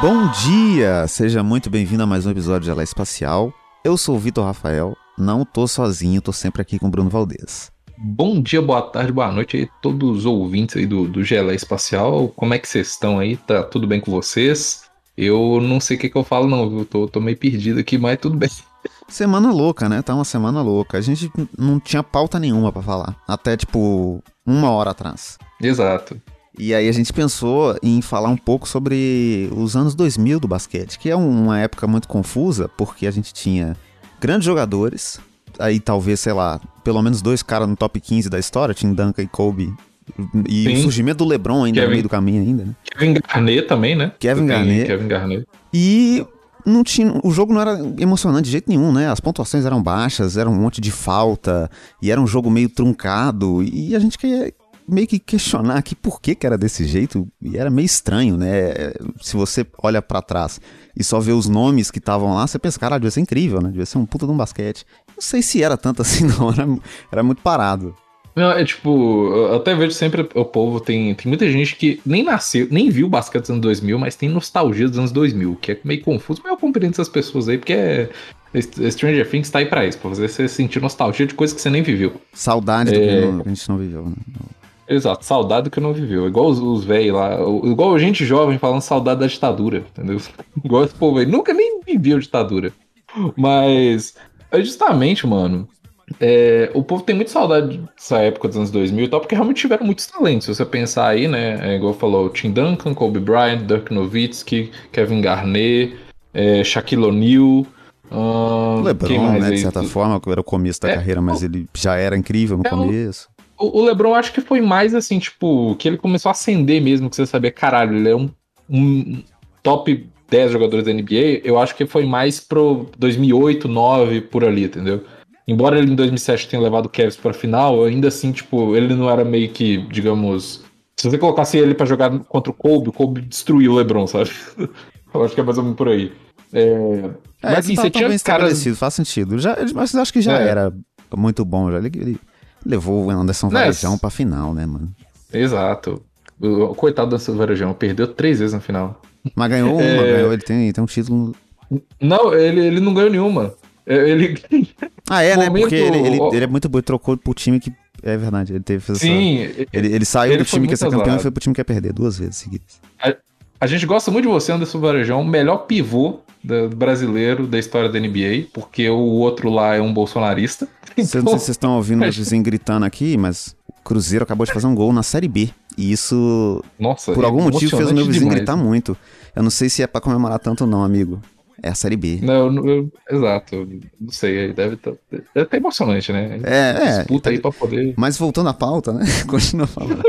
Bom dia! Seja muito bem-vindo a mais um episódio de Ela Espacial. Eu sou o Vitor Rafael, não tô sozinho, tô sempre aqui com o Bruno Valdez. Bom dia, boa tarde, boa noite aí, todos os ouvintes aí do, do Gelé Espacial. Como é que vocês estão aí? Tá tudo bem com vocês? Eu não sei o que, que eu falo, não, viu? Tô, tô meio perdido aqui, mas tudo bem. Semana louca, né? Tá uma semana louca. A gente não tinha pauta nenhuma para falar. Até, tipo, uma hora atrás. Exato. E aí a gente pensou em falar um pouco sobre os anos 2000 do basquete, que é uma época muito confusa, porque a gente tinha grandes jogadores, aí talvez, sei lá, pelo menos dois caras no top 15 da história, Tim Duncan e Kobe, e Sim. o surgimento do LeBron ainda Kevin, no meio do caminho ainda, né? Kevin Garnett também, né? Kevin Garnett. Kevin Garnett. E não tinha, o jogo não era emocionante de jeito nenhum, né? As pontuações eram baixas, era um monte de falta, e era um jogo meio truncado, e a gente queria, meio que questionar aqui por que, que era desse jeito, e era meio estranho, né? Se você olha para trás e só vê os nomes que estavam lá, você pensa, cara, devia ser incrível, né? Devia ser um puta de um basquete. Não sei se era tanto assim, não, era, era muito parado. Não, é tipo, eu até vejo sempre o povo, tem, tem muita gente que nem nasceu, nem viu o basquete dos anos 2000, mas tem nostalgia dos anos 2000, que é meio confuso, mas eu compreendo essas pessoas aí, porque é, Stranger Things tá aí pra isso, pra você sentir nostalgia de coisas que você nem viveu. Saudade do é... que a gente não viveu, né? Exato, saudade que não viveu. Igual os, os velhos lá, igual a gente jovem falando saudade da ditadura, entendeu? Igual esse povo aí, nunca nem viveu ditadura. Mas, é justamente, mano, é, o povo tem muita saudade dessa época dos anos 2000 e tal, porque realmente tiveram muitos talentos. Se você pensar aí, né, é, igual falou, Tim Duncan, Kobe Bryant, Dirk Nowitzki, Kevin Garnett, é, Shaquille O'Neal... Uh, LeBron, né, de certa forma, era o começo da é, carreira, mas o, ele já era incrível no é, começo. O, LeBron acho que foi mais assim, tipo, que ele começou a acender mesmo, que você sabia, caralho, ele é um, um top 10 jogadores da NBA. Eu acho que foi mais pro 2008, 2009, por ali, entendeu? Embora ele em 2007 tenha levado o Cavs pra final, ainda assim, tipo, ele não era meio que, digamos. Se você colocasse ele para jogar contra o Kobe, o Kobe destruiu o LeBron, sabe? Eu acho que é mais ou menos por aí. É, é mas assim, tá, você tinha caras... faz sentido. Já, mas acho que já é. era muito bom. Já. Ele, ele, levou o Anderson é, Varejão pra final, né, mano? Exato. O, coitado do Anderson Varejão, perdeu três vezes na final. Mas ganhou uma, é... ganhou, ele tem, tem um título. Não, ele, ele não ganhou nenhuma. É, ele. Ah, é, né? Porque ele, ele, ele, é muito bom, ele trocou pro time que. É verdade, ele teve. Sim. Essa... Ele, ele saiu ele do time que ia ser campeão e foi pro time que ia perder duas vezes seguidas. A, gente gosta muito de você, Anderson Varejão, melhor pivô do brasileiro da história da NBA, porque o outro lá é um bolsonarista. Então... Não sei se vocês estão ouvindo o vizinho gritando aqui, mas o Cruzeiro acabou de fazer um gol na Série B. E isso, Nossa, por algum motivo, fez o meu vizinho demais. gritar muito. Eu não sei se é para comemorar tanto não, amigo. É a Série B. Não, eu, eu, exato. Não sei, deve. Tá, é até emocionante, né? É, é. Disputa tá, aí pra poder. Mas voltando à pauta, né? Continua falando.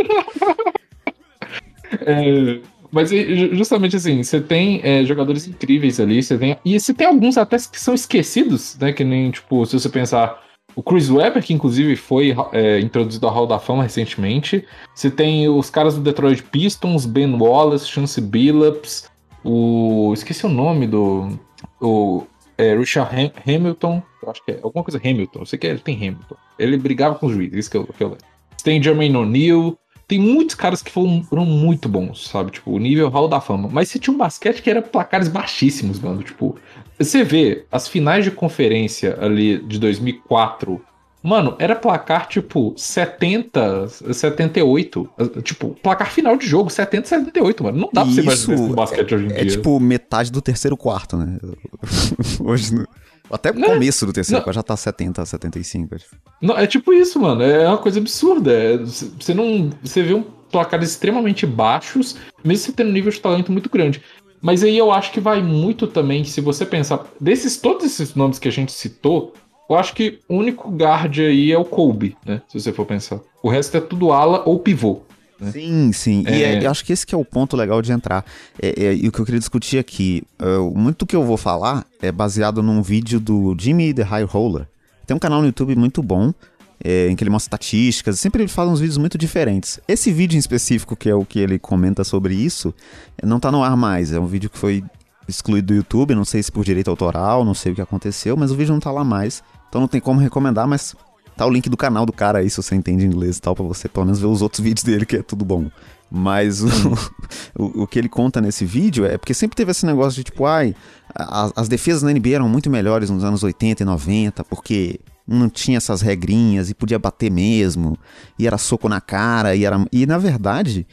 é, mas justamente assim, você tem é, jogadores incríveis ali, você tem. E você tem alguns até que são esquecidos, né? Que nem, tipo, se você pensar. O Chris Webber, que inclusive foi é, introduzido ao Hall da Fama recentemente. Você tem os caras do Detroit Pistons, Ben Wallace, Chance Billups, o. Esqueci o nome do. O. É, Richard Ham Hamilton. Acho que é alguma coisa Hamilton. Eu sei que ele tem Hamilton. Ele brigava com os juízes, isso que eu, que eu lembro. Você tem Jermaine O'Neal, tem muitos caras que foram, foram, muito bons, sabe? Tipo, o nível Hall da Fama. Mas você tinha um basquete que era placares baixíssimos, mano. Tipo, você vê as finais de conferência ali de 2004. Mano, era placar tipo 70, 78. Tipo, placar final de jogo, 70, 78, mano. Não dá pra você isso basquete é, hoje em é dia. É tipo metade do terceiro quarto, né? hoje no. Até o né? começo do terceiro, não. já tá 70, 75. Não, é tipo isso, mano. É uma coisa absurda. É, você não. Você vê um placares extremamente baixos, mesmo você tendo um nível de talento muito grande. Mas aí eu acho que vai muito também, se você pensar, desses todos esses nomes que a gente citou, eu acho que o único guard aí é o Kobe, né? Se você for pensar. O resto é tudo ala ou pivô. Né? Sim, sim. É... E é, eu acho que esse que é o ponto legal de entrar. É, é, e o que eu queria discutir aqui, uh, muito do que eu vou falar é baseado num vídeo do Jimmy The High Roller. Tem um canal no YouTube muito bom, é, em que ele mostra estatísticas, sempre ele faz uns vídeos muito diferentes. Esse vídeo em específico, que é o que ele comenta sobre isso, não tá no ar mais. É um vídeo que foi excluído do YouTube, não sei se por direito autoral, não sei o que aconteceu, mas o vídeo não tá lá mais. Então não tem como recomendar, mas Tá o link do canal do cara aí, se você entende inglês e tal, pra você pelo menos ver os outros vídeos dele, que é tudo bom. Mas o, o, o, que ele conta nesse vídeo é porque sempre teve esse negócio de tipo, ai, as, as defesas na NBA eram muito melhores nos anos 80 e 90, porque não tinha essas regrinhas e podia bater mesmo, e era soco na cara, e era. E na verdade,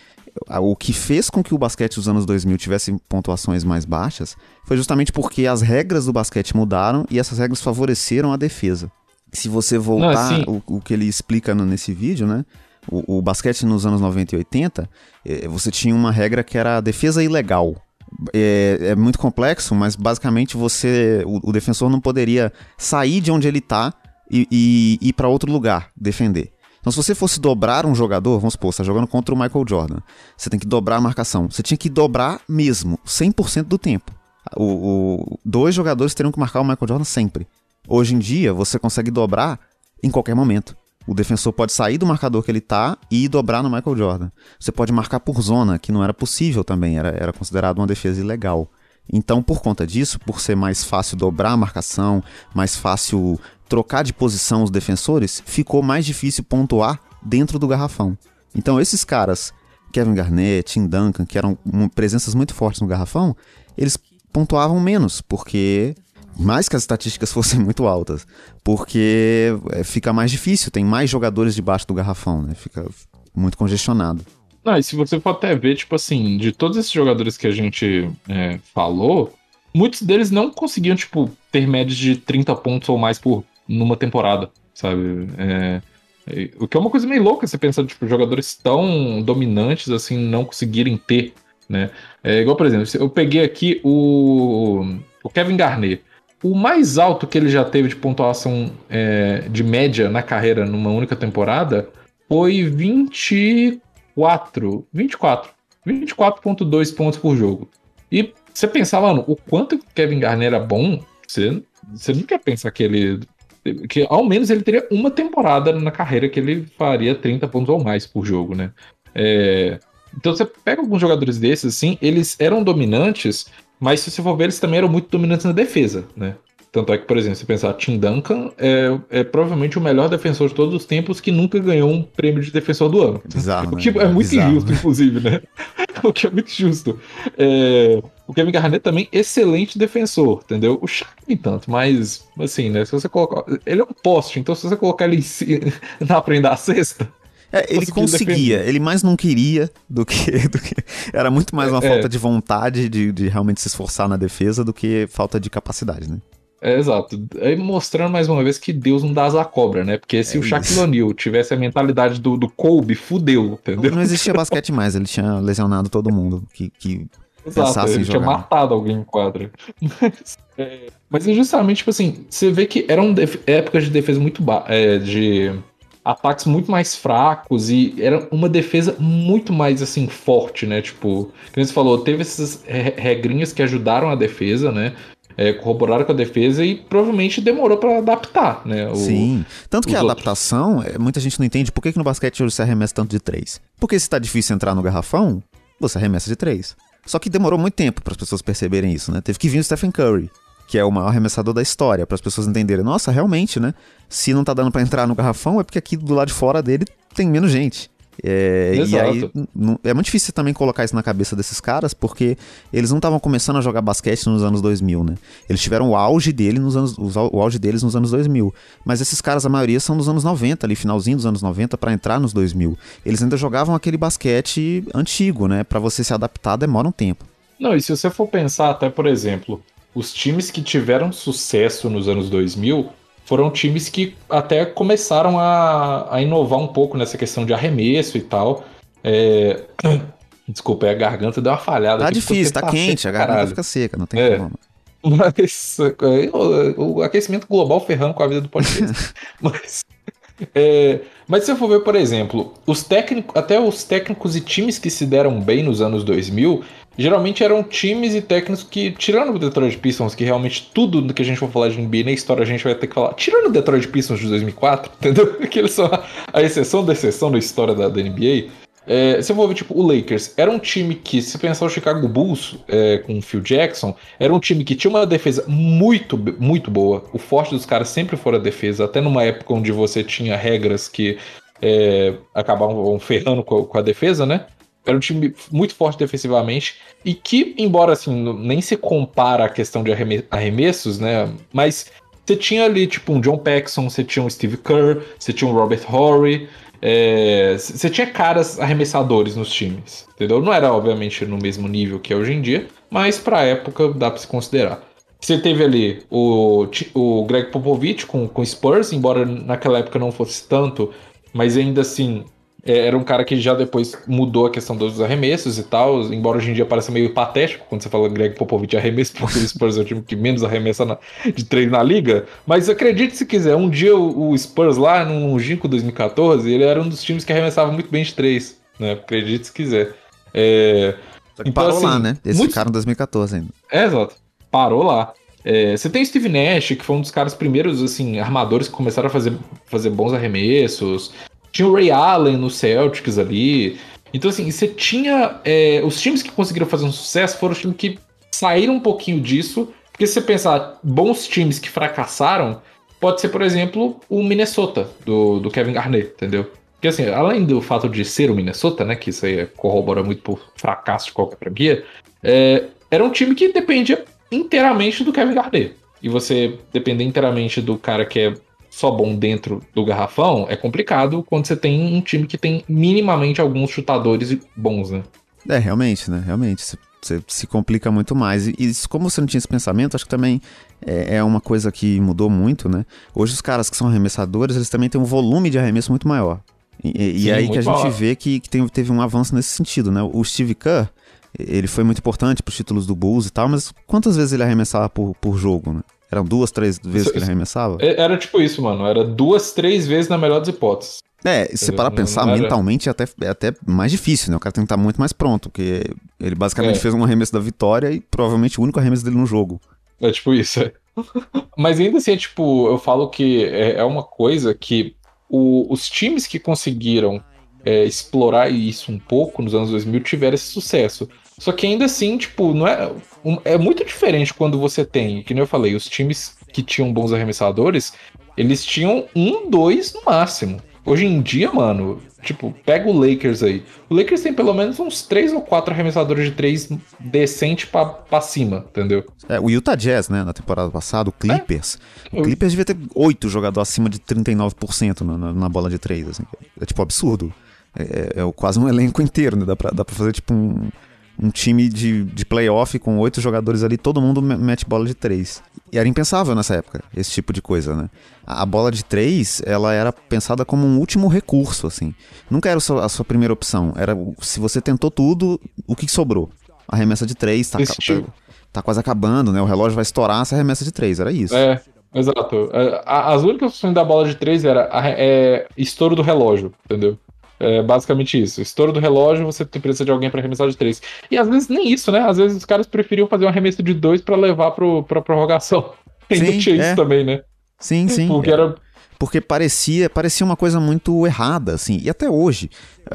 o que fez com que o basquete dos anos 2000 tivesse pontuações mais baixas foi justamente porque as regras do basquete mudaram e essas regras favoreceram a defesa. Se você voltar não, o, o, que ele explica no, nesse vídeo, né? O, o, basquete nos anos 90 e 80, é, você tinha uma regra que era a defesa ilegal. É, é muito complexo, mas basicamente você, o, o, defensor não poderia sair de onde ele está e, e ir para outro lugar defender. Então, se você fosse dobrar um jogador, vamos supor, você está jogando contra o Michael Jordan, você tem que dobrar a marcação. Você tinha que dobrar mesmo, 100% do tempo. O, o, dois jogadores teriam que marcar o Michael Jordan sempre. Hoje em dia, você consegue dobrar em qualquer momento. O defensor pode sair do marcador que ele tá e dobrar no Michael Jordan. Você pode marcar por zona, que não era possível também, era, era considerado uma defesa ilegal. Então, por conta disso, por ser mais fácil dobrar a marcação, mais fácil trocar de posição os defensores, ficou mais difícil pontuar dentro do garrafão. Então, esses caras, Kevin Garnett, Tim Duncan, que eram presenças muito fortes no garrafão, eles pontuavam menos, porque mais que as estatísticas fossem muito altas, porque é, fica mais difícil, tem mais jogadores debaixo do garrafão, né? Fica muito congestionado. Não, e se você for até ver, tipo assim, de todos esses jogadores que a gente é, falou, muitos deles não conseguiam, tipo, ter médias de 30 pontos ou mais por numa temporada, sabe? É, é, o que é uma coisa meio louca você pensar, tipo, jogadores tão dominantes assim não conseguirem ter, né? É igual, por exemplo, eu peguei aqui o, o Kevin Garnett. O mais alto que ele já teve de pontuação é, de média na carreira numa única temporada foi 24. 24. 24,2 pontos por jogo. E você pensava, mano, o quanto o Kevin Garnett era bom, você, você não quer pensar que ele. Que ao menos ele teria uma temporada na carreira que ele faria 30 pontos ou mais por jogo, né? É, então você pega alguns jogadores desses, assim, eles eram dominantes, mas se você for ver, eles também eram muito dominantes na defesa, né? Tanto é que, por exemplo, se pensar, Tim Duncan é, é provavelmente o melhor defensor de todos os tempos que nunca ganhou um prêmio de defensor do ano. Bizarro, o que né? é muito Bizarro, injusto, né? inclusive, né? o que é muito justo. É, o Kevin Garnett também, excelente defensor, entendeu? O Shaq nem tanto, mas, assim, né? Se você colocar. Ele é um poste, então se você colocar ele em si, na frente da cesta, é, ele conseguia, defender. ele mais não queria do que, do que. Era muito mais uma é, falta de vontade de, de realmente se esforçar na defesa do que falta de capacidade, né? É, exato. Aí mostrando mais uma vez que Deus não dá asa à cobra, né? Porque se é o Shaquille O'Neal tivesse a mentalidade do, do Kobe, fudeu, entendeu? Não existia basquete mais, ele tinha lesionado todo mundo que, que Exato, ele tinha matado alguém em quadra. Mas é, mas é justamente, tipo assim, você vê que eram épocas de defesa muito é, de ataques muito mais fracos e era uma defesa muito mais assim forte, né? Tipo, como você falou, teve essas regrinhas que ajudaram a defesa, né? É, corroboraram com a defesa e provavelmente demorou para adaptar, né? O, Sim. Tanto que a outros. adaptação, é, muita gente não entende por que, que no basquete hoje você arremessa tanto de três. Porque se tá difícil entrar no garrafão, você arremessa de três. Só que demorou muito tempo para as pessoas perceberem isso, né? Teve que vir o Stephen Curry que é o maior arremessador da história, para as pessoas entenderem, nossa, realmente, né? Se não tá dando para entrar no garrafão, é porque aqui do lado de fora dele tem menos gente. É, e aí é muito difícil também colocar isso na cabeça desses caras, porque eles não estavam começando a jogar basquete nos anos 2000, né? Eles tiveram o auge dele nos anos, o auge deles nos anos 2000. Mas esses caras, a maioria são dos anos 90, ali finalzinho dos anos 90 para entrar nos 2000. Eles ainda jogavam aquele basquete antigo, né? Para você se adaptar demora um tempo. Não, e se você for pensar até, por exemplo, os times que tiveram sucesso nos anos 2000 foram times que até começaram a, a inovar um pouco nessa questão de arremesso e tal. É... Desculpa, a garganta deu uma falhada. Tá difícil, tá, tá quente, a garganta caralho. fica seca, não tem é. como. Mas é, o, o, aquecimento global ferrando com a vida do podcast. mas, é, mas se eu for ver, por exemplo, os técnicos, até os técnicos e times que se deram bem nos anos 2000, geralmente eram times e técnicos que, tirando o Detroit Pistons, que realmente tudo do que a gente for falar de NBA na história a gente vai ter que falar, tirando o Detroit Pistons de 2004, entendeu? Que eles são a, exceção da exceção da história da, da NBA. É, se eu for ver, tipo, o Lakers era um time que, se pensar o Chicago Bulls é, com o Phil Jackson, era um time que tinha uma defesa muito, muito boa. O forte dos caras sempre foi a defesa, até numa época onde você tinha regras que é, acabavam ferrando com a, com a defesa, né? Era um time muito forte defensivamente e que, embora assim, nem se compara a questão de arremessos, né? Mas você tinha ali, tipo, um John Paxson, você tinha um Steve Kerr, você tinha um Robert Horry, é, você tinha caras arremessadores nos times, entendeu? Não era, obviamente, no mesmo nível que é hoje em dia, mas pra época dá pra se considerar. Você teve ali o, o Greg Popovich com, com Spurs, embora naquela época não fosse tanto, mas ainda assim é, era um cara que já depois mudou a questão dos arremessos e tal, embora hoje em dia pareça meio patético quando você fala Greg Popovich arremesso, porque o Spurs é o time que menos arremessa na, de treino na liga. Mas acredite se quiser, um dia o, o Spurs lá no Longínquo 2014, ele era um dos times que arremessava muito bem de três, né? Acredite se quiser. É, então, parou assim, lá, né? Eles muito... ficaram em 2014 ainda. É, exato. Parou lá. É, você tem o Steve Nash, que foi um dos caras primeiros, assim, armadores que começaram a fazer, fazer bons arremessos. Tinha o Ray Allen no Celtics ali. Então, assim, você tinha. É, os times que conseguiram fazer um sucesso foram os times que saíram um pouquinho disso. Porque se você pensar, bons times que fracassaram, pode ser, por exemplo, o Minnesota, do, do Kevin Garnett, entendeu? Porque, assim, além do fato de ser o Minnesota, né, que isso aí corrobora muito por fracasso de qualquer franquia, é, era um time que dependia inteiramente do Kevin Garnett. E você depender inteiramente do cara que é só bom dentro do garrafão, é complicado quando você tem um time que tem minimamente alguns chutadores bons, né? É, realmente, né? Realmente. Você se complica muito mais. E, e, como você não tinha esse pensamento, acho que também é, é, uma coisa que mudou muito, né? Hoje os caras que são arremessadores, eles também têm um volume de arremesso muito maior. E, Sim, e aí que a gente maior. vê que, que tem, teve um avanço nesse sentido, né? O Steve Kerr, ele foi muito importante para os títulos do Bulls e tal, mas quantas vezes ele arremessava por, por jogo, né? Eram duas, três vezes isso, que ele arremessava? É, era tipo isso, mano. Era duas, três vezes na melhor das hipóteses. É, se para pensar, era... mentalmente é até, é até mais difícil, né? O cara tem que estar muito mais pronto, porque ele basicamente é. fez um arremesso da vitória e provavelmente o único arremesso dele no jogo. É tipo isso, é. Mas ainda assim, é tipo, eu falo que é, é uma coisa que o, os times que conseguiram é, explorar isso um pouco nos anos 2000 tiveram esse sucesso. Só que ainda assim, tipo, não é. Um, é muito diferente quando você tem, que nem eu falei, os times que tinham bons arremessadores, eles tinham um, dois no máximo. Hoje em dia, mano, tipo, pega o Lakers aí. O Lakers tem pelo menos uns três ou quatro arremessadores de três decente pra, pra cima, entendeu? É, o Utah Jazz, né, na temporada passada, o Clippers. É. O Clippers devia ter oito jogadores acima de 39% na, na, na bola de três, assim. É tipo absurdo. É, é, é quase um elenco inteiro, né? Dá pra, dá pra fazer tipo um um time de, de playoff com oito jogadores ali, todo mundo mete bola de três. E era impensável nessa época, esse tipo de coisa, né? A, a bola de três, ela era pensada como um último recurso, assim. Nunca era a sua, a sua primeira opção. Era se você tentou tudo, o que sobrou? A remessa de três, tá, tá, tá, quase acabando, né? O relógio vai estourar, essa remessa de três, era isso. É, exato. É, as únicas opções da bola de três era a, é, estouro do relógio, entendeu? É basicamente isso. Estouro do relógio, você precisa de alguém para arremessar de três. E às vezes nem isso, né? Às vezes os caras preferiam fazer um arremesso de dois para levar pro, pra prorrogação. Ainda sim, tinha é. isso também, né? Sim, sim. Porque era. Porque parecia, parecia uma coisa muito errada, assim. E até hoje,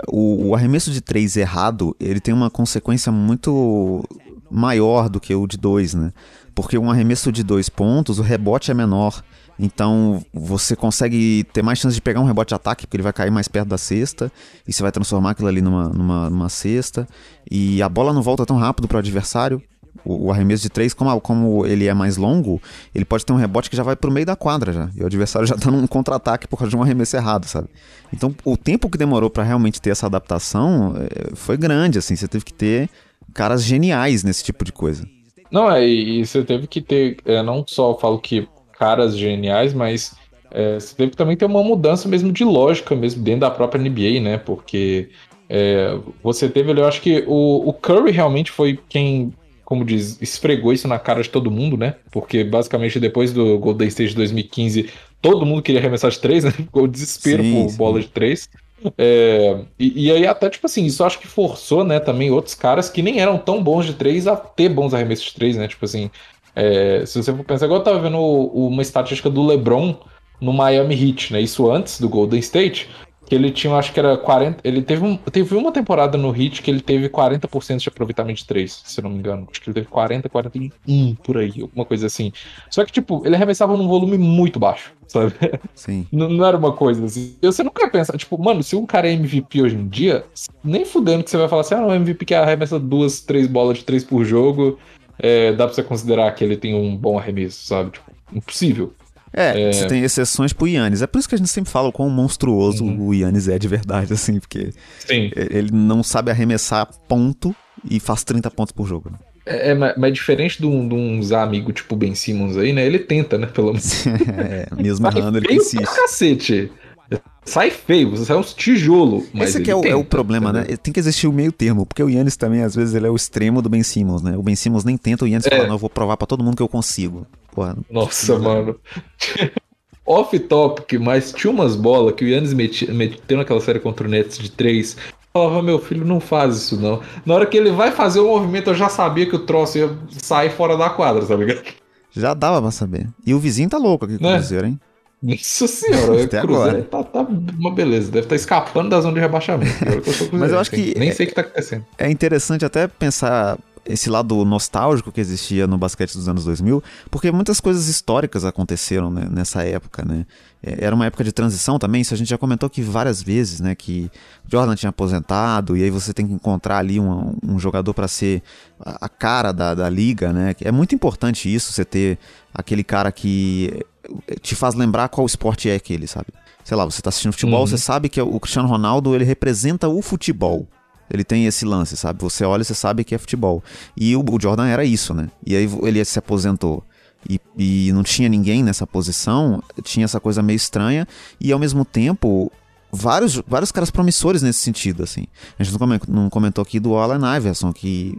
o, o arremesso de três errado, ele tem uma consequência muito maior do que o de dois, né? Porque um arremesso de dois pontos, o rebote é menor. Então você consegue ter mais chance de pegar um rebote de ataque, porque ele vai cair mais perto da cesta, e você vai transformar aquilo ali numa, numa, numa cesta. E a bola não volta tão rápido para o adversário. O, arremesso de três, como, como ele é mais longo, ele pode ter um rebote que já vai pro meio da quadra já. E o adversário já tá num contra-ataque por causa de um arremesso errado, sabe? Então o tempo que demorou para realmente ter essa adaptação é, foi grande, assim. Você teve que ter caras geniais nesse tipo de coisa. Não, é, e você teve que ter, é, não só falo que caras geniais, mas é, você teve que também ter uma mudança mesmo de lógica mesmo dentro da própria NBA, né? Porque é, você teve ali, eu acho que o, o, Curry realmente foi quem, como diz, esfregou isso na cara de todo mundo, né? Porque basicamente depois do Golden State 2015, todo mundo queria arremessar de três, né? Ficou desespero sim, por sim. bola de três. É, e, e, aí até, tipo assim, isso acho que forçou, né, também outros caras que nem eram tão bons de três a ter bons arremessos de três, né? Tipo assim, é, se você for pensar, igual eu tava vendo uma estatística do LeBron no Miami Heat, né? Isso antes do Golden State. que ele tinha, acho que era 40. Ele teve, um, teve uma temporada no Hit que ele teve 40% de aproveitamento de 3, se eu não me engano. Acho que ele teve 40, 41 por aí, alguma coisa assim. Só que, tipo, ele arremessava num volume muito baixo, sabe? Sim. não, não era uma coisa assim. Você nunca pensa, tipo, mano, se um cara é MVP hoje em dia, nem fudendo que você vai falar assim, ah, não, MVP que arremessa duas, três bolas de três por jogo, é, dá pra você considerar que ele tem um bom arremesso, sabe? Tipo, impossível. É, é, você tem exceções pro Yannis. É por isso que a gente sempre fala o quão monstruoso uhum. o Yannis é de verdade, assim, porque Sim. ele não sabe arremessar ponto e faz 30 pontos por jogo. Né? É, é, mas diferente de, um, de uns amigos tipo Ben Simmons aí, né? Ele tenta, né? Pelo menos. é, mesmo errando, ele insiste. cacete. Sai feio, você sai uns tijolo. Mas Esse aqui é o, é o problema, né? Tem que existir o meio termo, porque o Yannis também, às vezes, ele é o extremo do Ben Simmons, né? O Ben Simmons nem tenta, o Yannis é. fala, não, eu vou provar pra todo mundo que eu consigo. Porra, Nossa, mano. Off-topic, mas tinha umas bolas que o Yannis meteu naquela série contra o Nets de 3. Falava, meu filho, não faz isso não. Na hora que ele vai fazer o movimento, eu já sabia que o troço ia sair fora da quadra, tá ligado? Já dava pra saber. E o vizinho tá louco aqui com né? o Cruzeiro, hein? Nossa senhora, Até o Cruzeiro agora. Tá, tá, uma beleza. Deve estar tá escapando da zona de rebaixamento. Eu Mas eu acho que. Nem é, sei o que tá acontecendo. É interessante até pensar esse lado nostálgico que existia no basquete dos anos 2000, porque muitas coisas históricas aconteceram né, nessa época, né? É, era uma época de transição também, isso a gente já comentou aqui várias vezes, né? Que Jordan tinha aposentado e aí você tem que encontrar ali um, um jogador para ser a cara da, da liga, né? É muito importante isso, você ter aquele cara que te faz lembrar qual esporte é aquele, sabe? Sei lá, você tá assistindo futebol, uhum. você sabe que o Cristiano Ronaldo ele representa o futebol. Ele tem esse lance, sabe? Você olha e você sabe que é futebol. E o, Jordan era isso, né? E aí ele se aposentou. E, e, não tinha ninguém nessa posição, tinha essa coisa meio estranha, e ao mesmo tempo, vários, vários caras promissores nesse sentido, assim. A gente não comentou aqui do Allen Iverson, que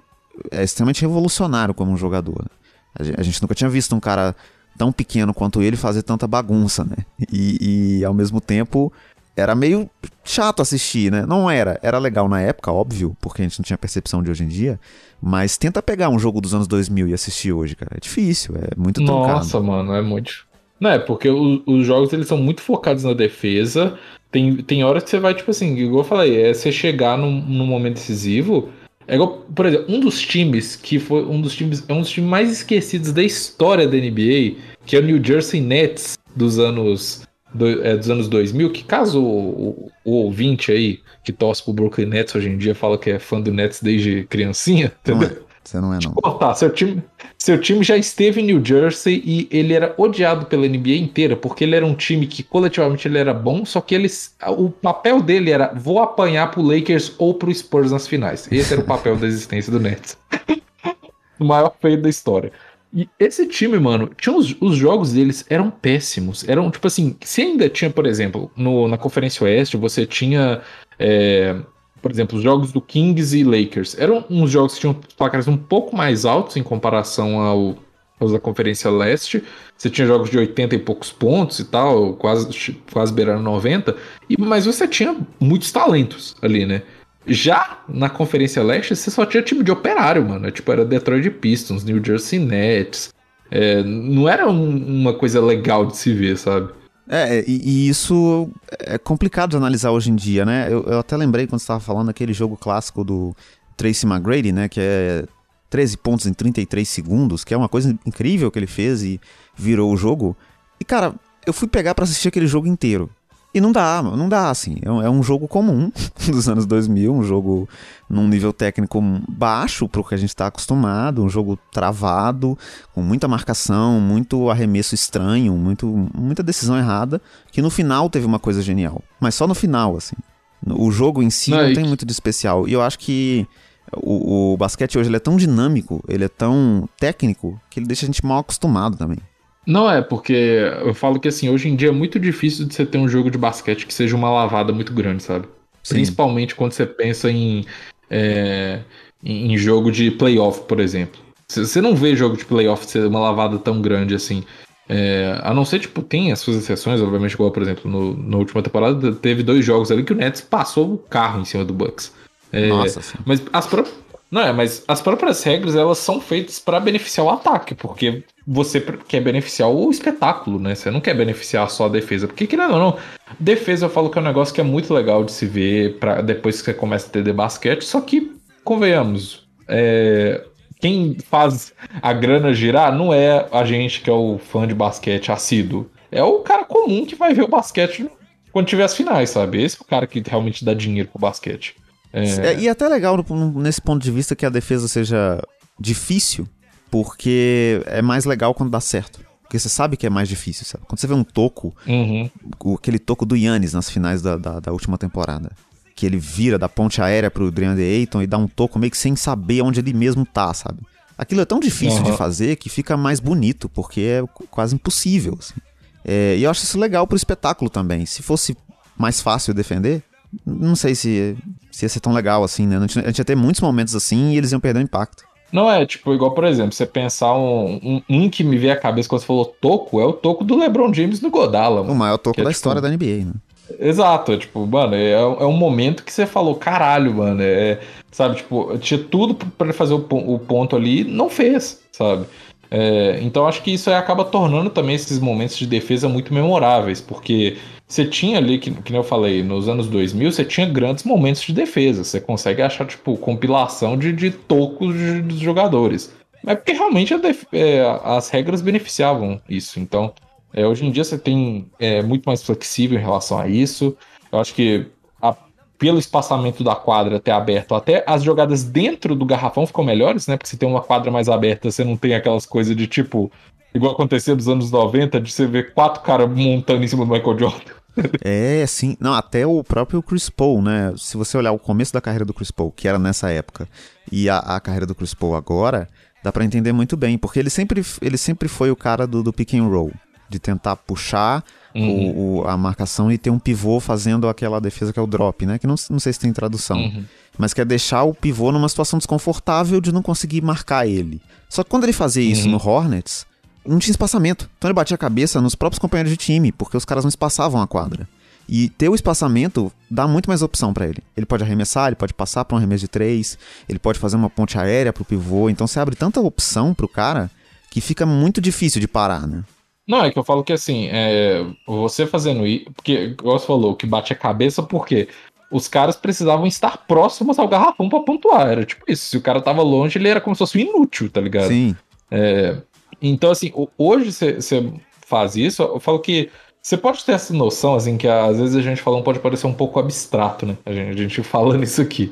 é extremamente revolucionário como um jogador. A gente nunca tinha visto um cara tão pequeno quanto ele fazer tanta bagunça, né? E, e ao mesmo tempo era meio chato assistir, né? Não era. Era legal na época, óbvio, porque a gente não tinha percepção de hoje em dia. Mas tenta pegar um jogo dos anos 2000 e assistir hoje, cara. É difícil, é muito Nossa, mano, é muito. Não, é porque o, os jogos eles são muito focados na defesa. Tem, tem horas que você vai, tipo assim, igual eu falei, é você chegar num, num momento decisivo. É igual, por exemplo, um dos times que foi um dos times, é um dos times mais esquecidos da história da NBA, que é o New Jersey Nets dos anos do, é, dos anos 2000, que caso o, o, ouvinte aí que torce pro Brooklyn Nets hoje em dia fala que é fã do Nets desde criancinha, entendeu? Não é. Você não é, não. Tipo, tá, seu time, seu time já esteve em New Jersey e ele era odiado pela NBA inteira, porque ele era um time que coletivamente ele era bom, só que eles, o papel dele era vou apanhar pro Lakers ou pro Spurs nas finais. Esse era o papel da existência do Nets. o maior feio da história. E esse time, mano, tinha os, os, jogos deles eram péssimos. Eram, tipo assim, se ainda tinha, por exemplo, no, na Conferência Oeste, você tinha, é, por exemplo, os jogos do Kings e Lakers. Eram uns jogos que tinham placares um pouco mais altos em comparação ao, aos da Conferência Leste. Você tinha jogos de 80 e poucos pontos e tal, quase, quase beirando 90. E, mas você tinha muitos talentos ali, né? Já na Conferência Leste, você só tinha time de operário, mano. Tipo, era Detroit Pistons, New Jersey Nets. É, não era um, uma coisa legal de se ver, sabe? É, e, e, isso é complicado de analisar hoje em dia, né? Eu, eu até lembrei quando você estava falando aquele jogo clássico do Tracy McGrady, né? Que é 13 pontos em 33 segundos, que é uma coisa incrível que ele fez e virou o jogo. E, cara, eu fui pegar para assistir aquele jogo inteiro. E não dá, não dá, assim. É um, é jogo comum dos anos 2000, um jogo num nível técnico baixo para o que a gente está acostumado, um jogo travado, com muita marcação, muito arremesso estranho, muito, muita decisão errada, que no final teve uma coisa genial. Mas só no final, assim. O jogo em si não, não tem muito de especial. E eu acho que o, o basquete hoje é tão dinâmico, ele é tão técnico, que ele deixa a gente mal acostumado também. Não é, porque eu falo que assim, hoje em dia é muito difícil de você ter um jogo de basquete que seja uma lavada muito grande, sabe? Sim. Principalmente quando você pensa em, é, em jogo de playoff, por exemplo. Você não vê jogo de playoff ser uma lavada tão grande assim. É, a não ser, tipo, tem as suas exceções, obviamente, igual, por exemplo, no, na última temporada, teve dois jogos ali que o Nets passou o carro em cima do Bucks. É, Nossa, sim. Mas as próprias. Não é, mas as próprias regras elas são feitas para beneficiar o ataque, porque você quer beneficiar o espetáculo, né? Você não quer beneficiar só a defesa. Porque, querendo ou não, defesa eu falo que é um negócio que é muito legal de se ver para depois que você começa a ter de basquete. Só que, convenhamos, é, quem faz a grana girar não é a gente que é o fã de basquete assíduo. É o cara comum que vai ver o basquete quando tiver as finais, sabe? Esse é o cara que realmente dá dinheiro pro basquete. É... É, e é até legal nesse ponto de vista que a defesa seja difícil, porque é mais legal quando dá certo. Porque você sabe que é mais difícil, sabe? Quando você vê um toco, uhum. aquele toco do Yannis nas finais da, da, da, última temporada, que ele vira da ponte aérea pro DeAndre Ayton e dá um toco meio que sem saber onde ele mesmo tá, sabe? Aquilo é tão difícil uhum. de fazer que fica mais bonito, porque é quase impossível, assim. É, e eu acho isso legal pro espetáculo também. Se fosse mais fácil defender, não sei se, se ia ser tão legal assim, né? A gente, a gente ia ter muitos momentos assim e eles iam perder o impacto. Não é, tipo, igual, por exemplo, você pensar um, um, um, que me veio à cabeça quando você falou toco, é o toco do LeBron James no Godala. Mano, o maior toco é, da tipo, história da NBA, né? Exato, é, tipo, mano, é, é um momento que você falou, caralho, mano, é, sabe, tipo, tinha tudo para fazer o, o, ponto ali, não fez, sabe? É, então acho que isso acaba tornando também esses momentos de defesa muito memoráveis, porque você tinha ali, que, que eu falei, nos anos 2000, você tinha grandes momentos de defesa. Você consegue achar, tipo, compilação de, de tocos de, dos jogadores. Mas porque realmente é, as regras beneficiavam isso. Então, é, hoje em dia você tem é, muito mais flexível em relação a isso. Eu acho que a, pelo espaçamento da quadra ter aberto, até as jogadas dentro do garrafão ficam melhores, né? Porque você tem uma quadra mais aberta, você não tem aquelas coisas de tipo Igual acontecia nos anos 90, de você ver quatro caras montando em cima do Michael Jordan. é, sim. Não, até o próprio Chris Paul, né? Se você olhar o começo da carreira do Chris Paul, que era nessa época, e a, a carreira do Chris Paul agora, dá para entender muito bem. Porque ele sempre, ele sempre foi o cara do, do pick and roll. De tentar puxar uhum. o, o, a marcação e ter um pivô fazendo aquela defesa que é o drop, né? Que não, não sei se tem tradução. Uhum. Mas quer deixar o pivô numa situação desconfortável de não conseguir marcar ele. Só que quando ele fazia isso uhum. no Hornets não tinha espaçamento. Então ele batia a cabeça nos próprios companheiros de time, porque os caras não espaçavam a quadra. E ter o espaçamento dá muito mais opção para ele. Ele pode arremessar, ele pode passar para um arremesso de três, ele pode fazer uma ponte aérea pro pivô. Então você abre tanta opção pro cara que fica muito difícil de parar, né? Não, é que eu falo que assim, é, você fazendo isso, porque, igual você falou, que bate a cabeça, porque os caras precisavam estar próximos ao garrafão para pontuar. Era tipo isso. Se o cara tava longe, ele era como se fosse inútil, tá ligado? Sim. É, então, assim, hoje você faz isso, eu falo que você pode ter essa noção, assim, que às vezes a gente falando pode parecer um pouco abstrato, né? A gente, a gente falando isso aqui.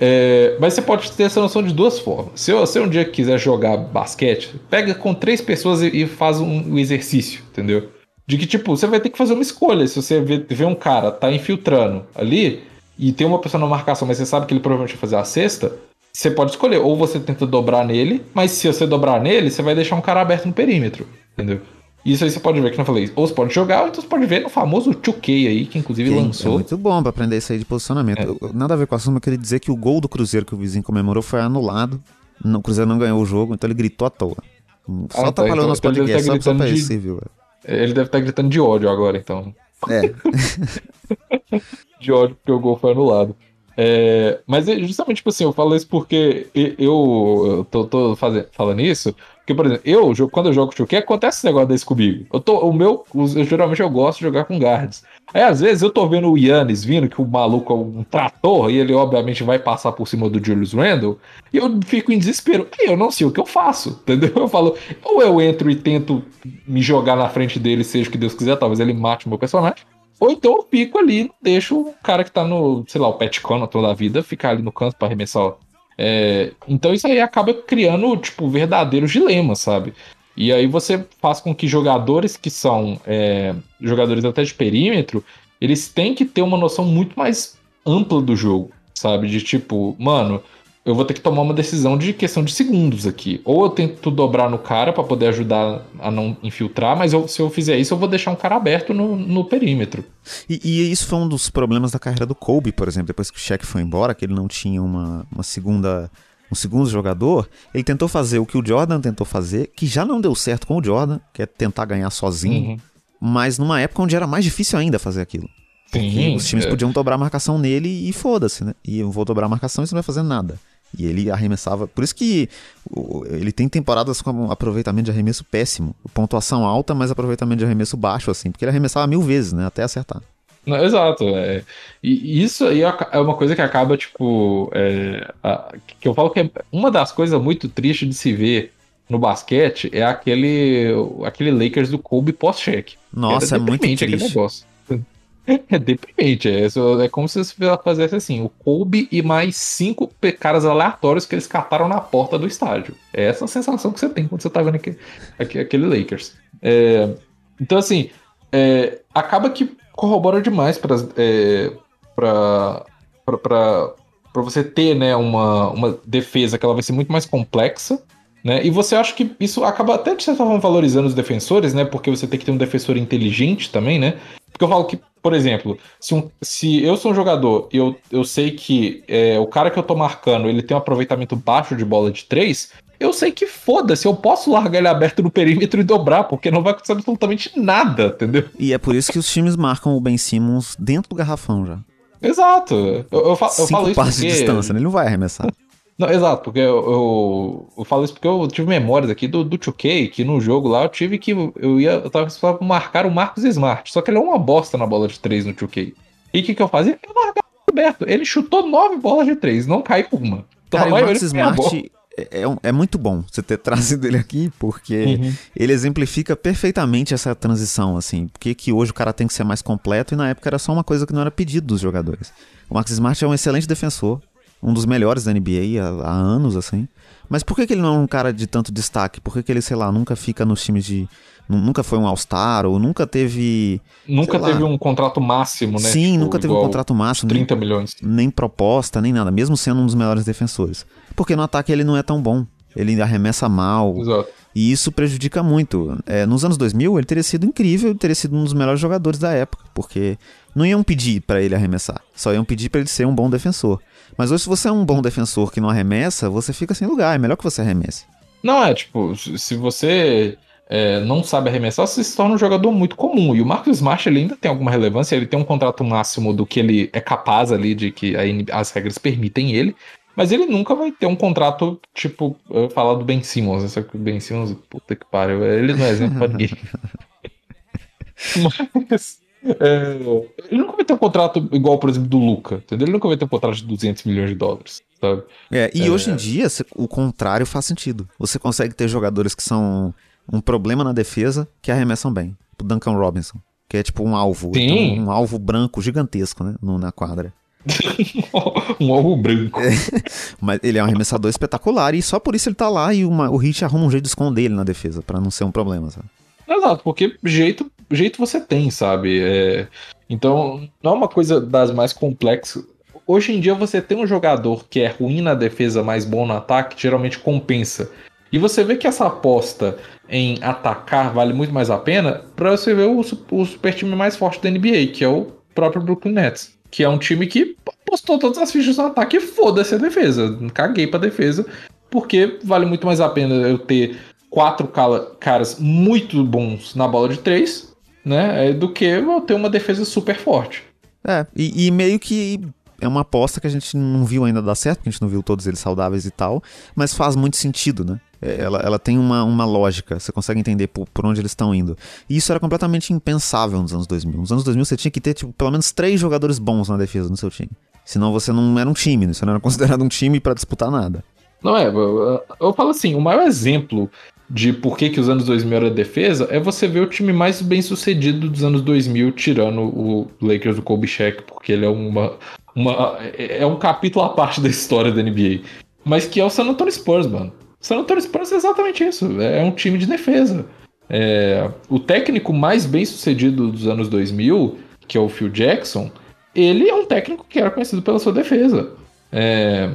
É, mas você pode ter essa noção de duas formas. Se você um dia quiser jogar basquete, pega com três pessoas e, e faz um, um, exercício, entendeu? De que, tipo, você vai ter que fazer uma escolha. Se você vê, vê um cara tá infiltrando ali e tem uma pessoa na marcação, mas você sabe que ele provavelmente vai fazer a cesta, você pode escolher, ou você tenta dobrar nele, mas se você dobrar nele, você vai deixar um cara aberto no perímetro, entendeu? Isso aí você pode ver, que não falei, ou você pode jogar, ou então você pode ver no famoso 2K aí, que inclusive que lançou. É muito bom pra aprender isso aí de posicionamento. É. Nada a ver com o assunto, eu queria dizer que o gol do Cruzeiro que o vizinho comemorou foi anulado. O Cruzeiro não ganhou o jogo, então ele gritou à toa. Só ah, tá, então, nosso então podcast, tá só pra de... esse, viu? Ele deve estar tá gritando de ódio agora, então. É. de ódio porque o gol foi anulado. É, mas é justamente, tipo assim, eu falo isso porque eu, eu tô, tô fazendo, falando isso, porque, por exemplo, eu, quando eu jogo Chuque, acontece esse negócio desse comigo. Eu tô, o meu, eu, geralmente eu gosto de jogar com guards. Aí, às vezes, eu tô vendo o Yannis vindo, que o maluco é um trator, e ele, obviamente, vai passar por cima do Julius Randle, e eu fico em desespero. E eu não sei o que eu faço, entendeu? Eu falo, ou eu entro e tento me jogar na frente dele, seja o que Deus quiser, talvez ele mate o meu personagem, ou então eu fico ali, deixo o cara que tá no, sei lá, o Pet toda a vida, ficar ali no canto para arremessar. É, então isso aí acaba criando, tipo, verdadeiros dilemas, sabe? E aí você faz com que jogadores que são é, jogadores até de perímetro, eles têm que ter uma noção muito mais ampla do jogo, sabe? De tipo, mano, eu vou ter que tomar uma decisão de questão de segundos aqui. Ou eu tento dobrar no cara para poder ajudar a não infiltrar, mas eu, se eu fizer isso, eu vou deixar um cara aberto no, no perímetro. E, e, isso foi um dos problemas da carreira do Kobe, por exemplo, depois que o Shaq foi embora, que ele não tinha uma, uma segunda um segundo jogador, ele tentou fazer o que o Jordan tentou fazer, que já não deu certo com o Jordan, que é tentar ganhar sozinho, uhum. mas numa época onde era mais difícil ainda fazer aquilo. Sim, os times é. podiam dobrar a marcação nele e foda-se, né? E eu vou dobrar a marcação e você não vai fazer nada. E ele arremessava. Por isso que ele tem temporadas com aproveitamento de arremesso péssimo. Pontuação alta, mas aproveitamento de arremesso baixo, assim. Porque ele arremessava mil vezes, né? Até acertar. Não, exato. É. E isso aí é uma coisa que acaba, tipo. É, a, que eu falo que é uma das coisas muito tristes de se ver no basquete é aquele, aquele Lakers do Kobe pós-check. Nossa, é muito triste. aquele negócio. É deprimente. É, é como se você fizesse assim: o Kobe e mais cinco caras aleatórios que eles cataram na porta do estádio. É essa a sensação que você tem quando você tá vendo aquele, aquele Lakers. É, então, assim, é, acaba que corrobora demais para é, para você ter né, uma, uma defesa que ela vai ser muito mais complexa né? E você acha que isso acaba até de certa forma valorizando os defensores, né? Porque você tem que ter um defensor inteligente também, né? Porque eu falo que, por exemplo, se, um, se eu sou um jogador e eu, eu sei que é, o cara que eu tô marcando ele tem um aproveitamento baixo de bola de três, eu sei que foda-se, eu posso largar ele aberto no perímetro e dobrar, porque não vai acontecer absolutamente nada, entendeu? E é por isso que os times marcam o Ben Simmons dentro do garrafão já. Exato. Eu, eu, eu falo isso passos porque... de distância, né? ele não vai arremessar. Não, exato, porque eu, eu, eu, falo isso porque eu tive memórias aqui do, do 2K, que no jogo lá eu tive que. Eu ia. Eu tava só marcar o Marcos Smart. Só que ele é uma bosta na bola de 3 no 2K. E o que, que eu fazia? Eu largava o Roberto. Ele chutou 9 bolas de 3, não caiu uma. Então, Cara, o Marcos Smart é, é, é, muito bom você ter trazido ele aqui, porque uhum. ele exemplifica perfeitamente essa transição, assim. Porque que hoje o cara tem que ser mais completo e na época era só uma coisa que não era pedido dos jogadores. O Marcos Smart é um excelente defensor, um dos melhores da NBA há, há anos, assim. Mas por que, que ele não é um cara de tanto destaque? Por que, que ele, sei lá, nunca fica nos times de. Nunca foi um All-Star, ou nunca teve. Nunca teve lá, um contrato máximo, né? Sim, tipo, nunca teve um contrato máximo. 30 nem, milhões. Nem proposta, nem nada, mesmo sendo um dos melhores defensores. Porque no ataque ele não é tão bom. Ele arremessa mal. Exato. E isso prejudica muito. É, nos anos 2000, ele teria sido incrível, ele teria sido um dos melhores jogadores da época, porque não iam pedir para ele arremessar, só iam pedir para ele ser um bom defensor. Mas hoje, se você é um bom defensor que não arremessa, você fica sem lugar. É melhor que você arremesse. Não, é tipo, se você é, não sabe arremessar, você se torna um jogador muito comum. E o Marcos Smart ele ainda tem alguma relevância, ele tem um contrato máximo do que ele é capaz ali, de que as regras permitem ele. Mas ele nunca vai ter um contrato, tipo, eu falar do Ben Simmons. Só que o Ben Simmons, puta que pariu, ele não é exemplo pra ninguém. Mas. É, ele nunca vai ter um contrato igual, por exemplo, do Luca, entendeu? Ele nunca vai ter um contrato de 200 milhões de dólares, sabe? É, e é, hoje em dia, o contrário faz sentido. Você consegue ter jogadores que são um problema na defesa que arremessam bem. O Duncan Robinson, que é tipo um alvo. Então, um alvo branco gigantesco, né? No, na quadra. um alvo branco. É, mas ele é um arremessador espetacular e só por isso ele tá lá e uma, o Hit arruma um jeito de esconder ele na defesa, para não ser um problema, sabe? Exato, porque jeito, jeito você tem, sabe? É... Então, não é uma coisa das mais complexas. Hoje em dia, você tem um jogador que é ruim na defesa, mas bom no ataque, geralmente compensa. E você vê que essa aposta em atacar vale muito mais a pena para você ver o, o super time mais forte da NBA, que é o próprio Brooklyn Nets. Que é um time que postou todas as fichas no ataque e foda-se a defesa. Caguei pra defesa. Porque vale muito mais a pena eu ter quatro caras muito bons na bola de três, né? É, do que eu ter uma defesa super forte. É, e, e, meio que é uma aposta que a gente não viu ainda dar certo, porque a gente não viu todos eles saudáveis e tal, mas faz muito sentido, né? É, ela, ela tem uma, uma lógica, você consegue entender por, por onde eles estão indo. E isso era completamente impensável nos anos 2000. Nos anos 2000 você tinha que ter tipo, pelo menos três jogadores bons na defesa no seu time. Senão você não era um time, você não era considerado um time para disputar nada. Não é, eu, eu falo assim, o maior exemplo de por que, que os anos 2000 era defesa é você ver o time mais bem sucedido dos anos 2000 tirando o Lakers do Kobe Shaq, porque ele é uma, uma é, é um capítulo à parte da história da NBA. Mas que é o San Antonio Spurs, mano. O San Antonio Spurs é exatamente isso, é um time de defesa. É, o técnico mais bem sucedido dos anos 2000, que é o Phil Jackson, ele é um técnico que era conhecido pela sua defesa. É,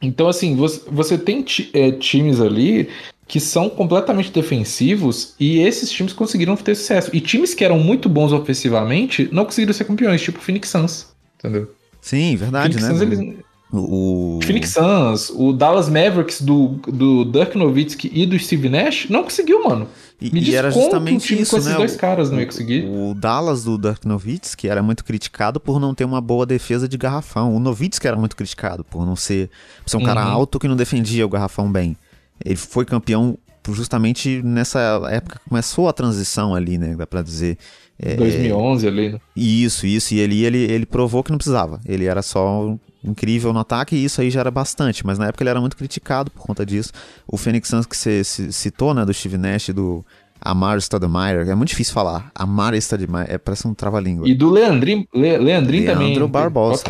então, assim, você, você tem é, times ali que são completamente defensivos e esses times conseguiram ter sucesso. E times que eram muito bons ofensivamente não conseguiram ser campeões, tipo o Phoenix Suns, entendeu? Sim, verdade, Phoenix né? Suns, eles... O Phoenix Suns, o Dallas Mavericks do, do Dirk Nowitzki e do Steve Nash não conseguiu, mano. E, e era justamente isso, com esses né? dois caras não ia conseguir. O Dallas do Dirk Nowitzki era muito criticado por não ter uma boa defesa de garrafão. O Nowitzki era muito criticado por não ser, por ser um uhum. cara alto que não defendia o garrafão bem. Ele foi campeão justamente nessa época que começou a transição ali, né? Dá pra dizer. É, 2011 ali, né? Isso, isso. E ali ele, ele provou que não precisava. Ele era só incrível no ataque e isso aí já era bastante. Mas na época ele era muito criticado por conta disso. O Phoenix Suns que você citou, né? Do Steve Nash do Amar Stoudemire. É muito difícil falar. Amar Stoudemire. É, parece um trava-língua. E do Leandrin, Le, Leandrin Leandro também. Leandro Barbosa.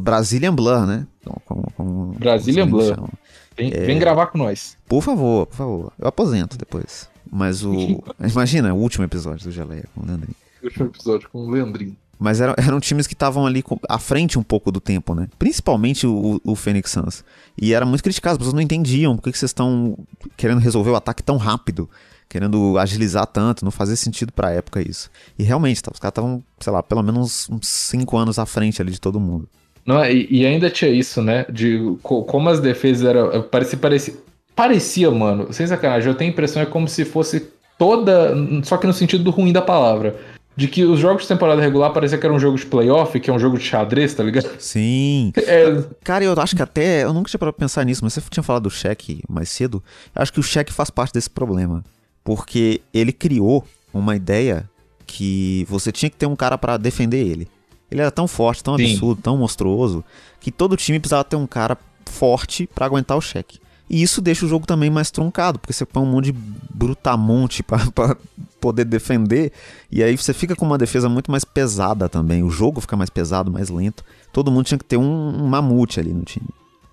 Brazilian Blur, né? Como, como, Brazilian Blur. Vem, é... vem gravar com nós. Por favor, por favor. Eu aposento depois. Mas o. Imagina o último episódio do Geleia com o Leandrinho. O último episódio com o Leandrinho. Mas eram, eram times que estavam ali à frente um pouco do tempo, né? Principalmente o, o Phoenix Suns. E era muito criticado, as pessoas não entendiam por que, que vocês estão querendo resolver o ataque tão rápido, querendo agilizar tanto, não fazia sentido pra época isso. E realmente, tá, os caras estavam, sei lá, pelo menos uns 5 anos à frente ali de todo mundo. Não, e, e, ainda tinha isso, né? De como as defesas eram. Parecia, parecia, parecia, mano, sem sacanagem, eu tenho a impressão é como se fosse toda. Só que no sentido ruim da palavra. De que os jogos de temporada regular parecia que era um jogo de playoff, que é um jogo de xadrez, tá ligado? Sim. É... Cara, eu acho que até. Eu nunca tinha parado pensar nisso, mas você tinha falado do cheque mais cedo. Eu acho que o cheque faz parte desse problema. Porque ele criou uma ideia que você tinha que ter um cara para defender ele. Ele era tão forte, tão Sim. absurdo, tão monstruoso, que todo time precisava ter um cara forte para aguentar o cheque. E isso deixa o jogo também mais truncado, porque você põe um monte de brutamonte para poder defender, e aí você fica com uma defesa muito mais pesada também. O jogo fica mais pesado, mais lento. Todo mundo tinha que ter um, um mamute ali no time.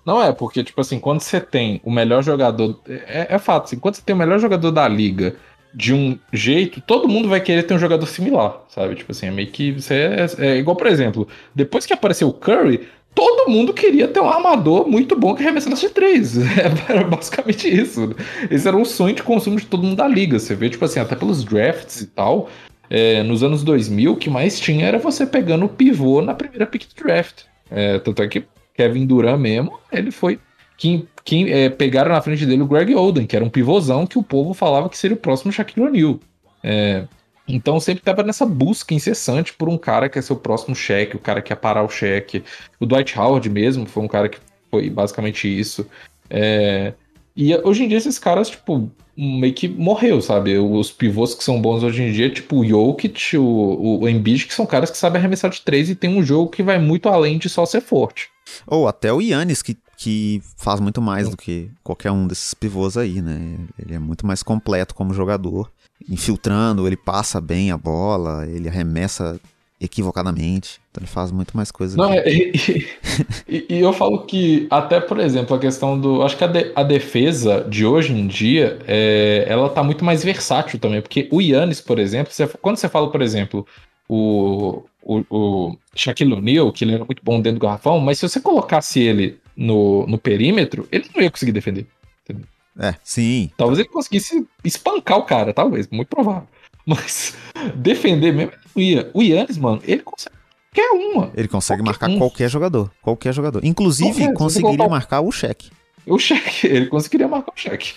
Não é, porque, tipo assim, quando você tem o melhor jogador. É, é fato, assim, quando você tem o melhor jogador da liga de um jeito, todo mundo vai querer ter um jogador similar, sabe? Tipo assim, é meio que. Você é, é igual, por exemplo, depois que apareceu o Curry, todo mundo queria ter um armador muito bom que arremessasse de três. Era basicamente isso. Esse era um sonho de consumo de todo mundo da liga. Você vê, tipo assim, até pelos drafts e tal. É, nos anos 2000, o que mais tinha era você pegando o pivô na primeira pick draft. É, tanto é que Kevin Durant mesmo, ele foi quem, quem é, pegaram na frente dele o Greg Oden, que era um pivôzão que o povo falava que seria o próximo Shaquille O'Neal. É, então sempre estava nessa busca incessante por um cara que é seu próximo cheque, o cara que ia parar o cheque. O Dwight Howard mesmo foi um cara que foi basicamente isso. É, e hoje em dia esses caras, tipo, meio que morreu, sabe? Os pivôs que são bons hoje em dia, tipo o Jokic, o, o Embiid, que são caras que sabem arremessar de três e tem um jogo que vai muito além de só ser forte. Ou até o Yannis, que que faz muito mais do que qualquer um desses pivôs aí, né? Ele é muito mais completo como jogador. Infiltrando, ele passa bem a bola, ele arremessa equivocadamente. Então ele faz muito mais coisas. Não, é, e, e, e, eu falo que, até por exemplo, a questão do. Acho que a, de, a defesa de hoje em dia, é, ela tá muito mais versátil também. Porque o Yannis, por exemplo, você, quando você fala, por exemplo, o, o, o Shaquille O'Neal, que ele era muito bom dentro do garrafão, mas se você colocasse ele no, no perímetro, ele não ia conseguir defender. Entendeu? É, sim. Talvez ele conseguisse espancar o cara, talvez, muito provável. Mas defender mesmo, ele não ia. O Yannis, mano, ele consegue qualquer uma. Ele consegue qualquer marcar um. qualquer jogador. Qualquer jogador. Inclusive, qualquer, conseguiria colocar... marcar o cheque. O cheque, ele conseguiria marcar o cheque.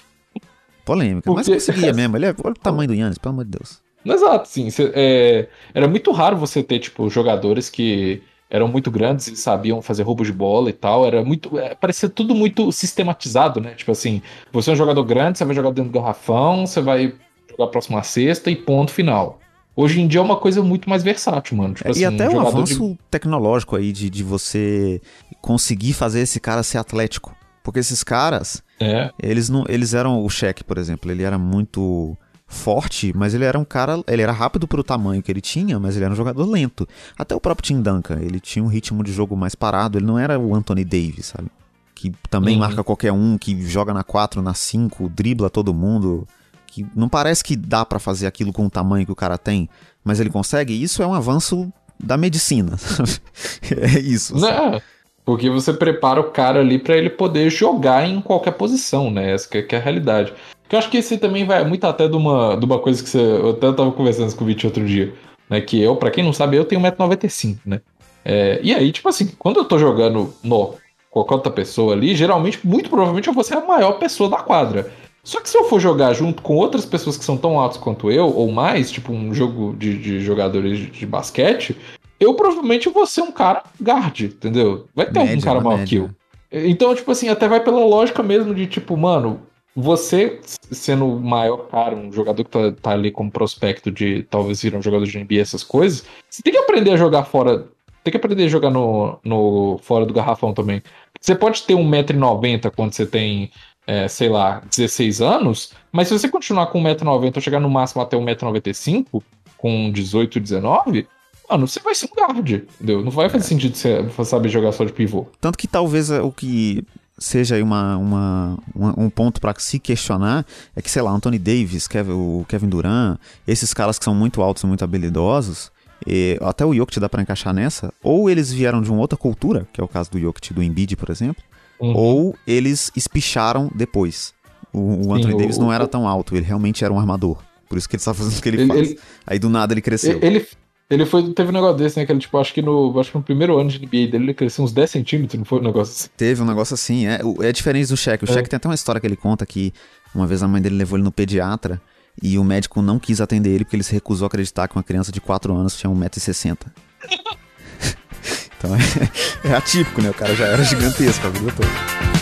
Polêmica, Porque... mas conseguia mesmo. Ele é, olha o tamanho do Yannis, pelo amor de Deus. Exato, sim. Cê, é, era muito raro você ter, tipo, jogadores que eram muito grandes e sabiam fazer roubo de bola e tal. Era muito. É, parecia tudo muito sistematizado, né? Tipo assim, você é um jogador grande, você vai jogar dentro do garrafão, você vai jogar próximo à sexta e ponto final. Hoje em dia é uma coisa muito mais versátil, mano. Tipo é, assim, e até um avanço de... tecnológico aí de, de você conseguir fazer esse cara ser atlético. Porque esses caras, é. eles não, eles eram o cheque, por exemplo, ele era muito forte, mas ele era um cara, ele era rápido pro tamanho que ele tinha, mas ele era um jogador lento. Até o próprio Tim Duncan, ele tinha um ritmo de jogo mais parado, ele não era o Anthony Davis, sabe? Que também uhum. marca qualquer um, que joga na 4, na 5, dribla todo mundo, que não parece que dá para fazer aquilo com o tamanho que o cara tem, mas ele consegue, e isso é um avanço da medicina. é isso. Não, porque você prepara o cara ali para ele poder jogar em qualquer posição, né? Essa que é a realidade. Que eu acho que esse também vai muito até de uma, de uma coisa que você. Eu até tava conversando com o Vit outro dia. Né, que eu, para quem não sabe, eu tenho 1,95m, né? É, e aí, tipo assim, quando eu tô jogando no qualquer outra pessoa ali, geralmente, muito provavelmente, eu vou ser a maior pessoa da quadra. Só que se eu for jogar junto com outras pessoas que são tão altas quanto eu, ou mais, tipo um jogo de, de jogadores de, de basquete, eu provavelmente vou ser um cara guard, entendeu? Vai ter média, algum cara maior que eu. Então, tipo assim, até vai pela lógica mesmo de, tipo, mano, você sendo o maior cara, um jogador que tá, tá, ali como prospecto de talvez vir um jogador de NBA, essas coisas, você tem que aprender a jogar fora. Tem que aprender a jogar no, no fora do garrafão também. Você pode ter 1,90m quando você tem, é, sei lá, 16 anos, mas se você continuar com 1,90m ou chegar no máximo até 1,95m, com 18, 19, mano, você vai ser um guard, entendeu? Não vai fazer é. sentido você saber jogar só de pivô. Tanto que talvez o que seja aí uma, uma, uma um ponto para se questionar é que, sei lá, Anthony Davis, Kevin, o Kevin Durant, esses caras que são muito altos e muito habilidosos, e até o Jokic dá para encaixar nessa, ou eles vieram de uma outra cultura, que é o caso do Jokic do Embiid, por exemplo, uhum. ou eles espicharam depois. O, o Anthony Sim, Davis o, não era tão alto, ele realmente era um armador. Por isso que ele está fazendo o que ele, ele faz. Ele, Aí do nada ele cresceu. Ele, ele foi, teve um negócio desse, né? Que ele, tipo, acho que no, acho que no primeiro ano de NBA dele ele cresceu uns 10 centímetros, não foi um negócio assim? Teve um negócio assim, é, é diferente do Shaq. O é. Shaq tem até uma história que ele conta que uma vez a mãe dele levou ele no pediatra e o médico não quis atender ele porque ele se recusou a acreditar que uma criança de 4 anos tinha 1,60m. então é, é atípico, né? O cara já era gigantesco a vida toda.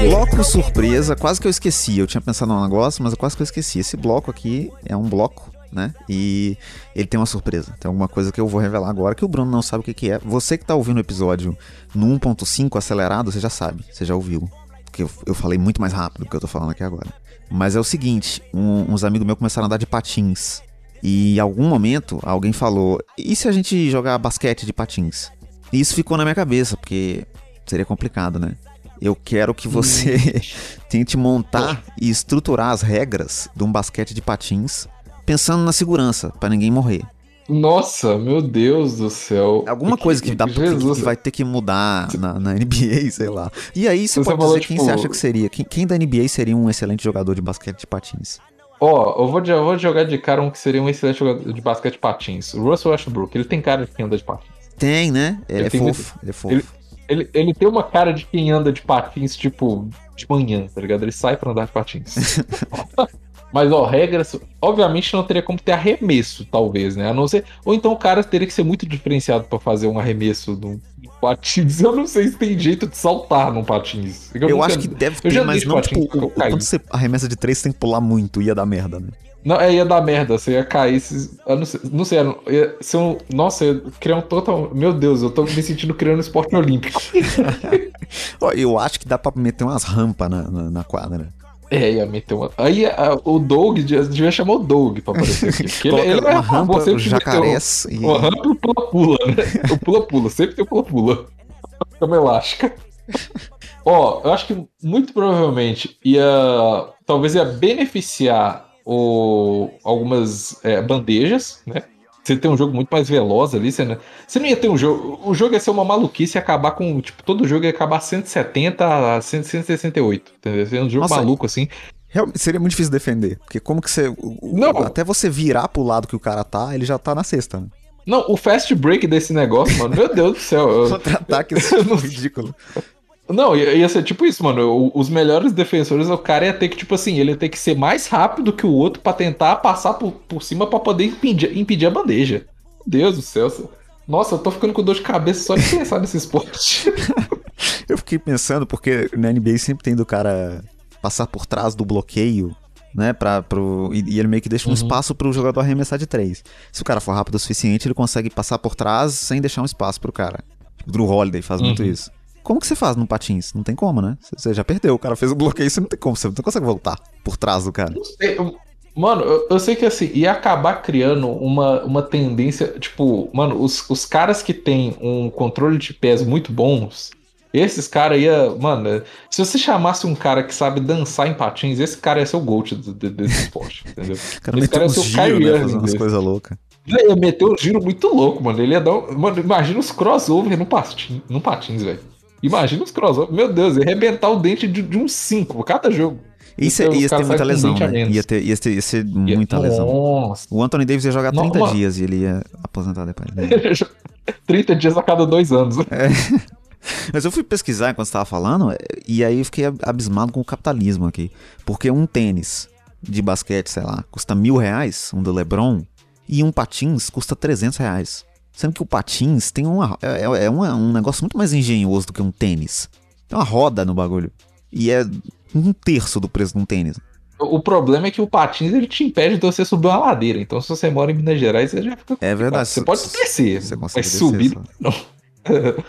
Bloco surpresa, quase que eu esqueci. Eu tinha pensado num negócio, mas eu quase que eu esqueci. Esse bloco aqui é um bloco, né? E ele tem uma surpresa. Tem alguma coisa que eu vou revelar agora que o Bruno não sabe o que, que é. Você que tá ouvindo o episódio no 1.5 acelerado, você já sabe, você já ouviu. Porque eu, eu falei muito mais rápido do que eu tô falando aqui agora. Mas é o seguinte: um, uns amigos meus começaram a andar de patins. E em algum momento alguém falou: e se a gente jogar basquete de patins? E isso ficou na minha cabeça, porque seria complicado, né? Eu quero que você hum. tente montar e estruturar as regras de um basquete de patins pensando na segurança, para ninguém morrer. Nossa, meu Deus do céu. Alguma que, coisa que, dá, Jesus. que vai ter que mudar na, na, NBA, sei lá. E aí você, você pode falou, dizer tipo... quem você acha que seria. Quem, quem, da NBA seria um excelente jogador de basquete de patins? Ó, oh, eu, vou, eu vou jogar de cara um que seria um excelente jogador de basquete de patins. O Russell Westbrook, ele tem cara de quem anda de patins. Tem, né? Ele, ele é fofo. Ele é fofo. Ele, ele, ele, tem uma cara de quem anda de patins, tipo, de manhã, tá ligado? Ele sai pra andar de patins. Mas, ó, regras. Obviamente não teria como ter arremesso, talvez, né? A não ser. Ou então o cara teria que ser muito diferenciado para fazer um arremesso no patins. Eu não sei se tem jeito de saltar num patins. Eu, eu acho que deve ter, mas não, patins, tipo, quando você arremessa de três, você tem que pular muito, ia dar merda, né? Não, é, ia dar merda, você ia cair. Eu não sei, não sei ia ser um, nossa, ia criar um total. Meu Deus, eu tô me sentindo criando um esporte olímpico. eu acho que dá pra meter umas rampas na, na, na quadra. É, ia meter uma. Aí a, o Doug devia chamar o Doug pra aparecer aqui. Porque ele, ele é uma rampa, você jacarés. E... Uma rampa e o pula-pula, né? O pula-pula, sempre tem o pula-pula. Cama elástica. Ó, eu acho que muito provavelmente ia. Talvez ia beneficiar o, algumas é, bandejas, né? Você tem um jogo muito mais veloz ali, você não, você não ia ter um jogo. O jogo ia ser uma maluquice e acabar com. Tipo, todo jogo ia acabar 170 a 168. Entendeu? Seria um jogo Nossa, maluco, assim. Realmente seria muito difícil defender. Porque como que você. Não. Até você virar pro lado que o cara tá, ele já tá na sexta. Né? Não, o fast break desse negócio, mano, meu Deus do céu. Contra-ataque é ridículo. Não, ia ser tipo isso, mano. Os melhores defensores, o cara ia ter que, tipo assim, ele ia ter que ser mais rápido que o outro para tentar passar por, por cima para poder impedir, impedir a bandeja. Meu Deus do céu. Nossa, eu tô ficando com dor de cabeça só de pensar nesse esporte. eu fiquei pensando, porque na NBA sempre tem do cara passar por trás do bloqueio, né? Pra, pro, e, e ele meio que deixa um uhum. espaço pro jogador arremessar de três. Se o cara for rápido o suficiente, ele consegue passar por trás sem deixar um espaço pro cara. O Drew Holiday faz uhum. muito isso. Como que você faz no patins? Não tem como, né? Você já perdeu, o cara fez o bloqueio, você não tem como, você não consegue voltar por trás do cara. Mano, eu, eu, sei que assim, ia acabar criando uma, uma tendência, tipo, mano, os, os caras que têm um controle de pés muito bons, esses caras ia. Mano, se você chamasse um cara que sabe dançar em patins, esse cara ia ser o GOAT desse esporte, entendeu? Cara esse cara ia ser o Kyrie né, umas coisas loucas. Ele ia meter um giro muito louco, mano. Ele ia dar. Um... Mano, imagina os crossover no, patins, no patins, velho. Imagina os crossover. Meu Deus, ia arrebentar o dente de, de uns 5 cada jogo. Isso ia, ia ter muita lesão, né? Ia ter, ia ter, ia ser muita ia, lesão. Nossa. O Anthony Davis ia jogar 30 Não, dias e ele ia aposentar depois. Né? 30 dias a cada dois anos. É. Mas eu fui pesquisar enquanto você estava falando, e aí eu fiquei abismado com o capitalismo aqui. Porque um tênis de basquete, sei lá, custa mil reais, um do LeBron, e um patins custa 300 reais. Sendo que o patins tem uma, é, é, uma, um negócio muito mais engenhoso do que um tênis. Tem uma roda no bagulho. E é um terço do preço de um tênis. O problema é que o patins ele te impede de você subir uma ladeira. Então, se você mora em Minas Gerais, você já fica. É verdade. Você pode descer, você mas subir. Não.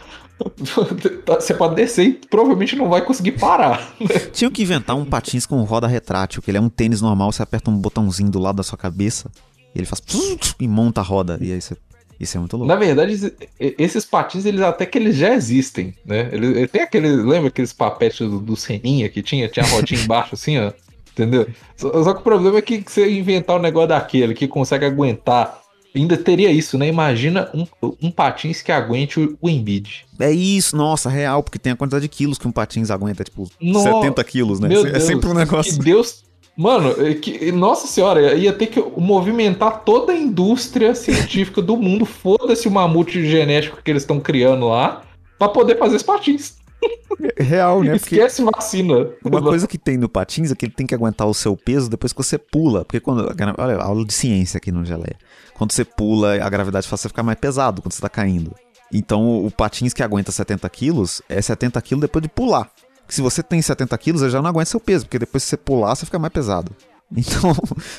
Você pode descer e provavelmente não vai conseguir parar. Tinha que inventar um patins com roda retrátil, que ele é um tênis normal, você aperta um botãozinho do lado da sua cabeça, e ele faz e monta a roda, e aí você isso é muito louco. Na verdade, esses patins, eles até que eles já existem, né? Ele, tem aquele. Lembra aqueles papetes do, do Seninha que tinha? Tinha a rodinha embaixo assim, ó. Entendeu? Só, só, que o problema é que você inventar um negócio daquele que consegue aguentar. Ainda teria isso, né? Imagina um, um patins que aguente o, o Embiid. É isso, nossa, real, porque tem a quantidade de quilos que um patins aguenta, tipo, no... 70 quilos, né? Meu é Deus, sempre um negócio. Que Deus Mano, é que, nossa senhora, ia ter que movimentar toda a indústria científica do mundo, foda-se o mamute genético que eles estão criando lá, para poder fazer os patins. Real, né? Esquece Porque vacina. Uma coisa que tem no patins é que ele tem que aguentar o seu peso depois que você pula. Porque quando. Olha, aula de ciência aqui no Geleia. Quando você pula, a gravidade faz você ficar mais pesado quando você tá caindo. Então o patins que aguenta 70 quilos é 70 quilos depois de pular se você tem 70 quilos, já não aguenta seu peso, porque depois se você pular, você fica mais pesado. Então,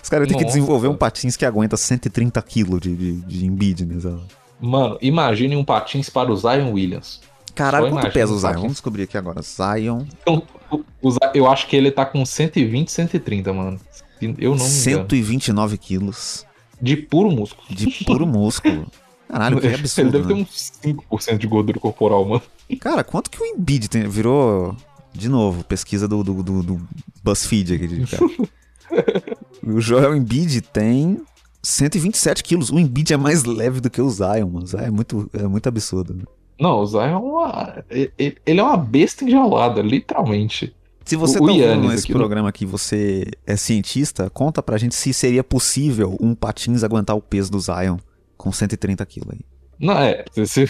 os caras têm que desenvolver um patins que aguenta 130 quilos de, de, de embid, né? Mano, imagine um patins para o Zion Williams. Caralho, quanto pesa o Zion? Vamos descobrir aqui agora. Zion. Então, eu acho que ele tá com 120, 130, mano. Eu não me 129 quilos. De puro músculo. De puro músculo. Caralho, que absurdo. Ele deve né? ter uns 5% de gordura corporal, mano. Cara, quanto que o Embiid tem? virou de novo, pesquisa do, do, do, do BuzzFeed aqui, cara. o Joel Embiid tem 127 quilos. O Embiid é mais leve do que o Zion, mano. O Zion é muito, é muito absurdo. Né? Não, o Zion é uma, ele é uma besta enjaulada, literalmente. Se você o, tá ouvindo esse aqui, programa aqui, você é cientista, conta pra gente se seria possível um patins aguentar o peso do Zion com 130 quilos aí. Não, é. Se,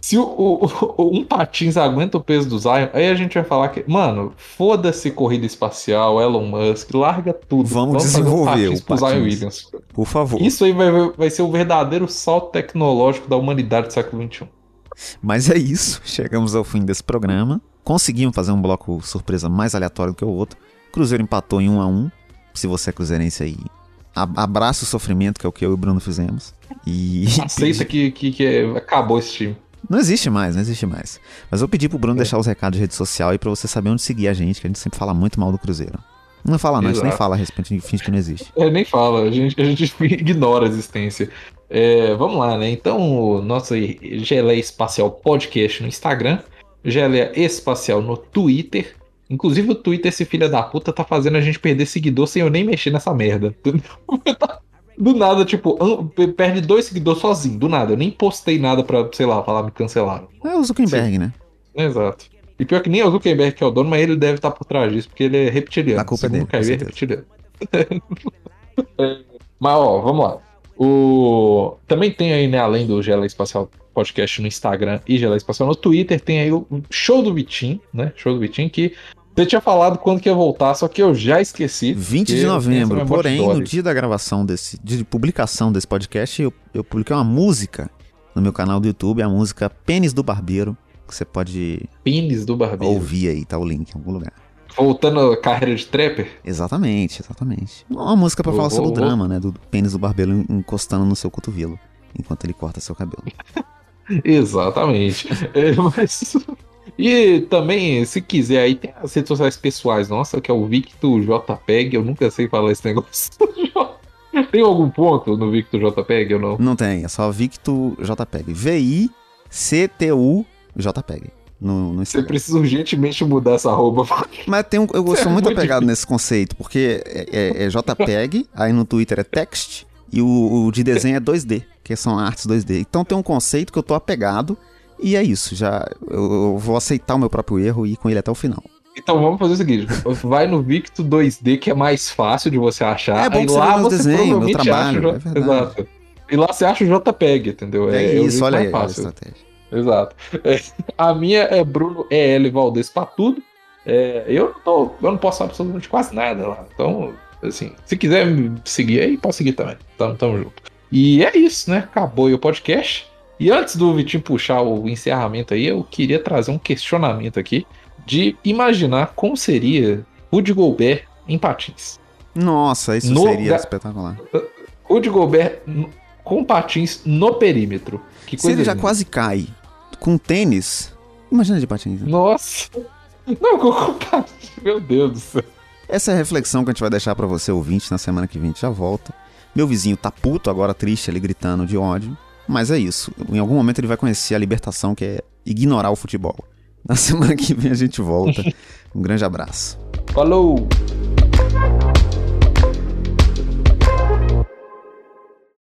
se o, o, um patins aguenta o peso do Zion, aí a gente vai falar que, mano, foda-se corrida espacial, Elon Musk, larga tudo. Vamos, Vamos desenvolver um patins o patins. Zion Williams. Por favor. Isso aí vai, vai ser o verdadeiro salto tecnológico da humanidade do século XXI. Mas é isso, chegamos ao fim desse programa. Conseguimos fazer um bloco surpresa mais aleatório do que o outro. Cruzeiro empatou em 1 a 1 Se você é cruzeirense aí, abraça o sofrimento, que é o que eu e o Bruno fizemos. E. Aceita que, que, que acabou esse time. Não existe mais, não existe mais. Mas eu pedi pro Bruno é. deixar os recados de rede social aí pra você saber onde seguir a gente, que a gente sempre fala muito mal do Cruzeiro. Não fala não, a gente nem fala a respeito, a gente finge que não existe. É, nem fala, a gente, a gente ignora a existência. É, vamos lá, né? Então, nosso Geleia Espacial Podcast no Instagram, Geleia Espacial no Twitter. Inclusive o Twitter, esse filho da puta, tá fazendo a gente perder seguidor sem eu nem mexer nessa merda. Do nada, tipo, perde dois seguidores sozinho, do nada. Eu nem postei nada pra, sei lá, falar me cancelaram. É o Zuckerberg, Sim. né? Exato. E pior que nem é o Zuckerberg que é o dono, mas ele deve estar por trás disso, porque ele é reptiliano. A culpa é dele. é reptiliano. mas, ó, vamos lá. O... Também tem aí, né, além do Gela Espacial Podcast no Instagram e Gela Espacial no Twitter, tem aí o Show do Vitim, né? Show do Vitim, que você tinha falado quando que ia voltar, só que eu já esqueci. 20 de novembro. Porém, no dia da gravação desse, de publicação desse podcast, eu, eu publiquei uma música no meu canal do YouTube, a música Pênis do Barbeiro, que você pode Pênis do Barbeiro. ouvir aí, tá o link em algum lugar. Voltando à carreira de trapper? Exatamente, exatamente. Uma música para falar vou, sobre o drama, né? Do pênis do barbeiro encostando no seu cotovelo, enquanto ele corta seu cabelo. Exatamente. é, mas e também, se quiser, aí tem as redes sociais pessoais nossa, que é o Victor JPEG. Eu nunca sei falar esse negócio. tem algum ponto no Victor JPEG ou não? Não tem, é só Victor JPEG. V-I-C-T-U JPEG. No, no Você precisa urgentemente mudar essa roupa. Mas tem um, eu gosto é muito, muito apegado nesse conceito, porque é, é, é, JPEG, aí no Twitter é text, e o, o de desenho é 2D, que são artes 2D. Então tem um conceito que eu tô apegado, e é isso, já eu, eu, vou aceitar o meu próprio erro e ir com ele até o final. Então vamos fazer o seguinte: vai no Victo 2D, que é mais fácil de você achar. É bom aí que lá você, você provavelmente trabalho, acha. É Exato. E lá você acha o JPEG, entendeu? É, é isso, olha aí fácil. a estratégia. Exato. É, a minha é Bruno EL Valdez pra tudo. É, eu, não tô, eu não posso absolutamente quase nada lá. Então, assim, se quiser me seguir aí, pode seguir também. Tamo, tamo junto. E é isso, né? Acabou aí o podcast. E antes do Vitinho puxar o encerramento aí, eu queria trazer um questionamento aqui de imaginar como seria Rudy Gobert em patins. Nossa, isso no seria espetacular. Rudy Gobert com patins no perímetro. Que coisa Se ele já linda. quase cai com tênis, imagina de patins. Né? Nossa! Não, com, com patins, meu Deus do céu. Essa é a reflexão que a gente vai deixar para você ouvinte na semana que vem, já volta. Meu vizinho tá puto agora, triste, ali gritando de ódio. Mas é isso. Em algum momento ele vai conhecer a libertação que é ignorar o futebol. Na semana que vem a gente volta. Um grande abraço. Falou!